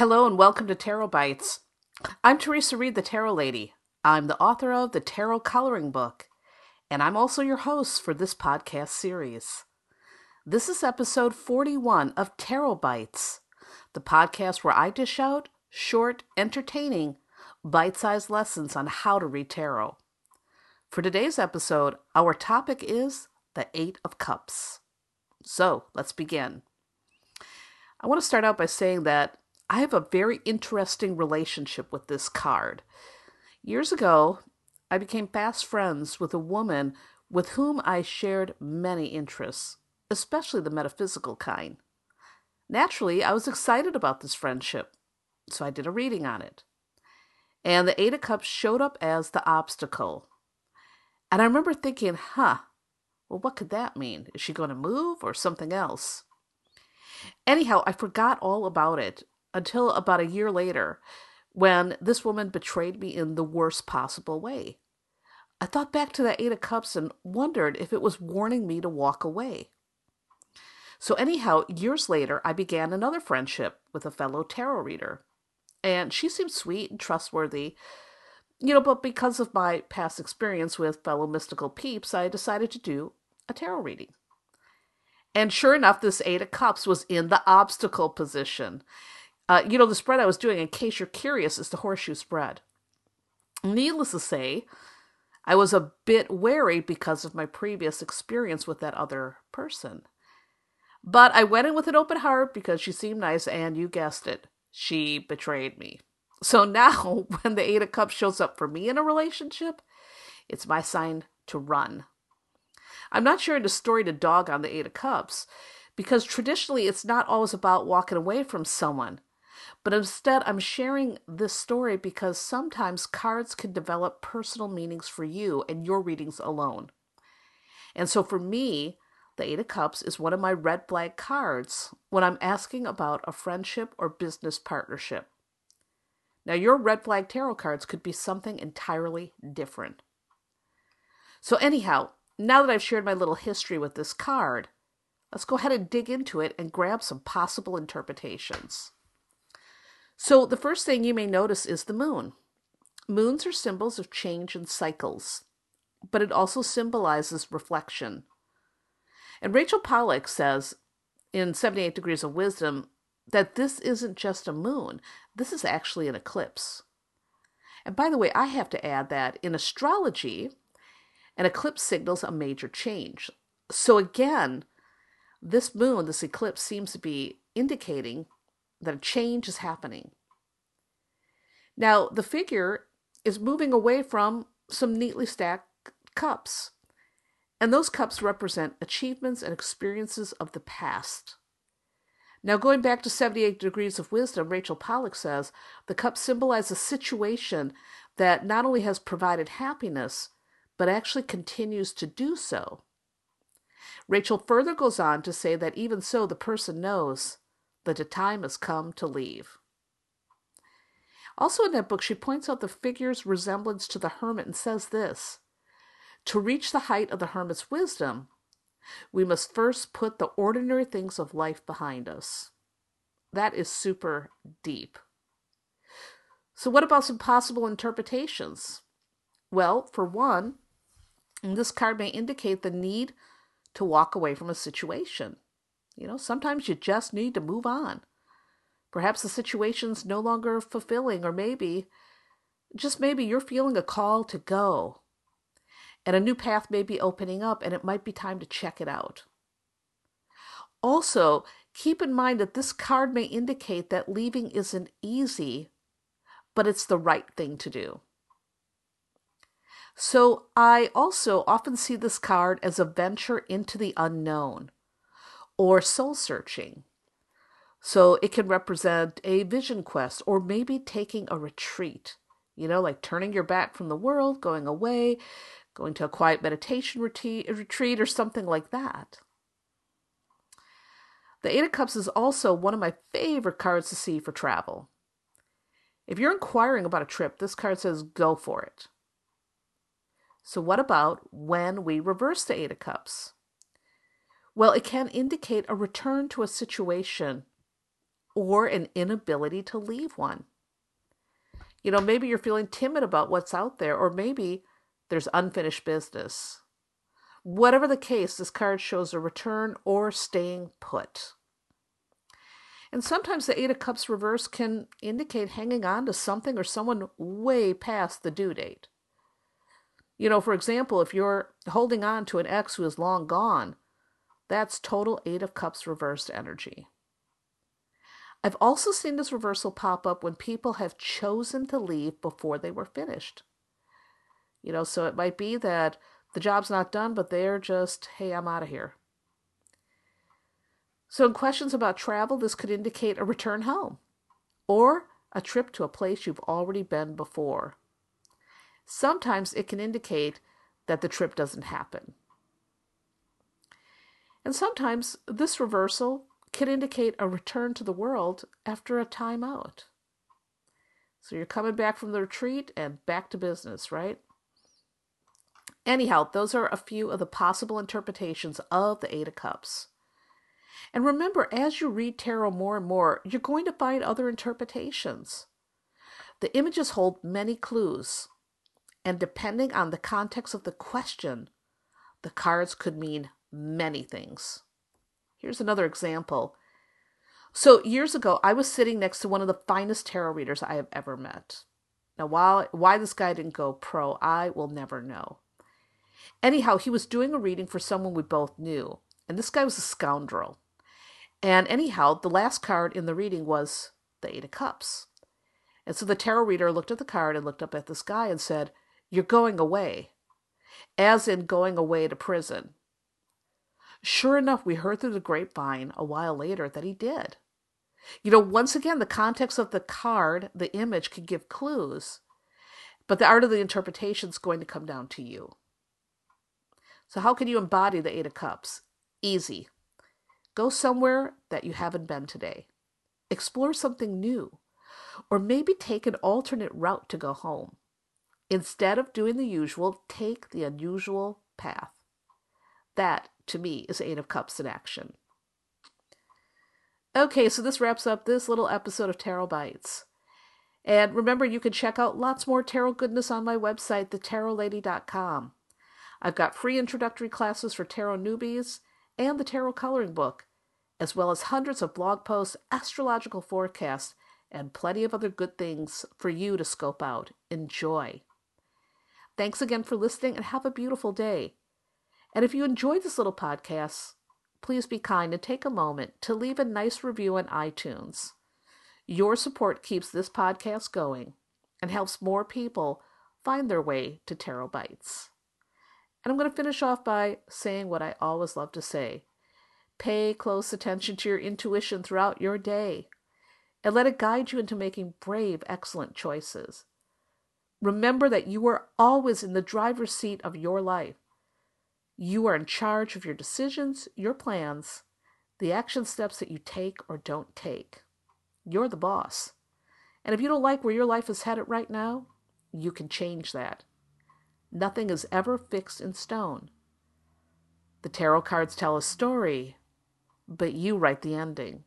Hello and welcome to Tarot Bites. I'm Theresa Reed, the Tarot Lady. I'm the author of the Tarot Coloring Book, and I'm also your host for this podcast series. This is episode 41 of Tarot Bites, the podcast where I dish out short, entertaining, bite sized lessons on how to read tarot. For today's episode, our topic is the Eight of Cups. So let's begin. I want to start out by saying that I have a very interesting relationship with this card. Years ago, I became fast friends with a woman with whom I shared many interests, especially the metaphysical kind. Naturally, I was excited about this friendship, so I did a reading on it. And the Eight of Cups showed up as the obstacle. And I remember thinking, huh, well, what could that mean? Is she going to move or something else? Anyhow, I forgot all about it until about a year later when this woman betrayed me in the worst possible way. I thought back to that Eight of Cups and wondered if it was warning me to walk away. So, anyhow, years later, I began another friendship with a fellow tarot reader. And she seemed sweet and trustworthy, you know, but because of my past experience with fellow mystical peeps, I decided to do a tarot reading. And sure enough, this Eight of Cups was in the obstacle position. Uh, you know, the spread I was doing, in case you're curious, is the horseshoe spread. Needless to say, I was a bit wary because of my previous experience with that other person. But I went in with an open heart because she seemed nice, and you guessed it, she betrayed me. So now, when the Eight of Cups shows up for me in a relationship, it's my sign to run. I'm not sharing the story to dog on the Eight of Cups because traditionally it's not always about walking away from someone. But instead, I'm sharing this story because sometimes cards can develop personal meanings for you and your readings alone. And so for me, the Eight of Cups is one of my red flag cards when I'm asking about a friendship or business partnership. Now, your red flag tarot cards could be something entirely different. So, anyhow, now that I've shared my little history with this card, let's go ahead and dig into it and grab some possible interpretations. So, the first thing you may notice is the moon. Moons are symbols of change and cycles, but it also symbolizes reflection. And Rachel Pollack says in 78 Degrees of Wisdom that this isn't just a moon, this is actually an eclipse. And by the way, I have to add that in astrology, an eclipse signals a major change. So again, this moon, this eclipse, seems to be indicating that a change is happening. Now, the figure is moving away from some neatly stacked cups, and those cups represent achievements and experiences of the past. Now, going back to 78 Degrees of Wisdom, Rachel Pollack says the cups symbolize a situation that not only has provided happiness, but actually continues to do so. Rachel further goes on to say that even so, the person knows that the time has come to leave. Also, in that book, she points out the figure's resemblance to the hermit and says this To reach the height of the hermit's wisdom, we must first put the ordinary things of life behind us. That is super deep. So, what about some possible interpretations? Well, for one, this card may indicate the need to walk away from a situation. You know, sometimes you just need to move on. Perhaps the situation's no longer fulfilling, or maybe, just maybe, you're feeling a call to go. And a new path may be opening up, and it might be time to check it out. Also, keep in mind that this card may indicate that leaving isn't easy, but it's the right thing to do. So, I also often see this card as a venture into the unknown or soul searching. So it can represent a vision quest or maybe taking a retreat, you know, like turning your back from the world, going away, going to a quiet meditation retreat or something like that. The Eight of Cups is also one of my favorite cards to see for travel. If you're inquiring about a trip, this card says go for it. So, what about when we reverse the Eight of Cups? Well, it can indicate a return to a situation or an inability to leave one. You know, maybe you're feeling timid about what's out there, or maybe there's unfinished business. Whatever the case, this card shows a return or staying put. And sometimes the Eight of Cups reverse can indicate hanging on to something or someone way past the due date. You know, for example, if you're holding on to an ex who is long gone, that's total Eight of Cups reversed energy. I've also seen this reversal pop up when people have chosen to leave before they were finished. You know, so it might be that the job's not done, but they're just, hey, I'm out of here. So, in questions about travel, this could indicate a return home or a trip to a place you've already been before. Sometimes it can indicate that the trip doesn't happen. And sometimes this reversal can indicate a return to the world after a time out. So you're coming back from the retreat and back to business, right? Anyhow, those are a few of the possible interpretations of the Eight of Cups. And remember, as you read tarot more and more, you're going to find other interpretations. The images hold many clues, and depending on the context of the question, the cards could mean many things. Here's another example. So, years ago, I was sitting next to one of the finest tarot readers I have ever met. Now, why, why this guy didn't go pro, I will never know. Anyhow, he was doing a reading for someone we both knew, and this guy was a scoundrel. And anyhow, the last card in the reading was the Eight of Cups. And so the tarot reader looked at the card and looked up at this guy and said, You're going away, as in going away to prison. Sure enough, we heard through the grapevine a while later that he did. You know, once again, the context of the card, the image, could give clues, but the art of the interpretation is going to come down to you. So, how can you embody the Eight of Cups? Easy. Go somewhere that you haven't been today. Explore something new. Or maybe take an alternate route to go home. Instead of doing the usual, take the unusual path. That to me, is Eight of Cups in action. Okay, so this wraps up this little episode of Tarot Bites. And remember, you can check out lots more tarot goodness on my website, thetarotlady.com. I've got free introductory classes for tarot newbies and the tarot coloring book, as well as hundreds of blog posts, astrological forecasts, and plenty of other good things for you to scope out. Enjoy. Thanks again for listening and have a beautiful day. And if you enjoyed this little podcast, please be kind and take a moment to leave a nice review on iTunes. Your support keeps this podcast going and helps more people find their way to Tarot Bites. And I'm going to finish off by saying what I always love to say pay close attention to your intuition throughout your day and let it guide you into making brave, excellent choices. Remember that you are always in the driver's seat of your life you are in charge of your decisions, your plans, the action steps that you take or don't take. You're the boss. And if you don't like where your life is headed right now, you can change that. Nothing is ever fixed in stone. The tarot cards tell a story, but you write the ending.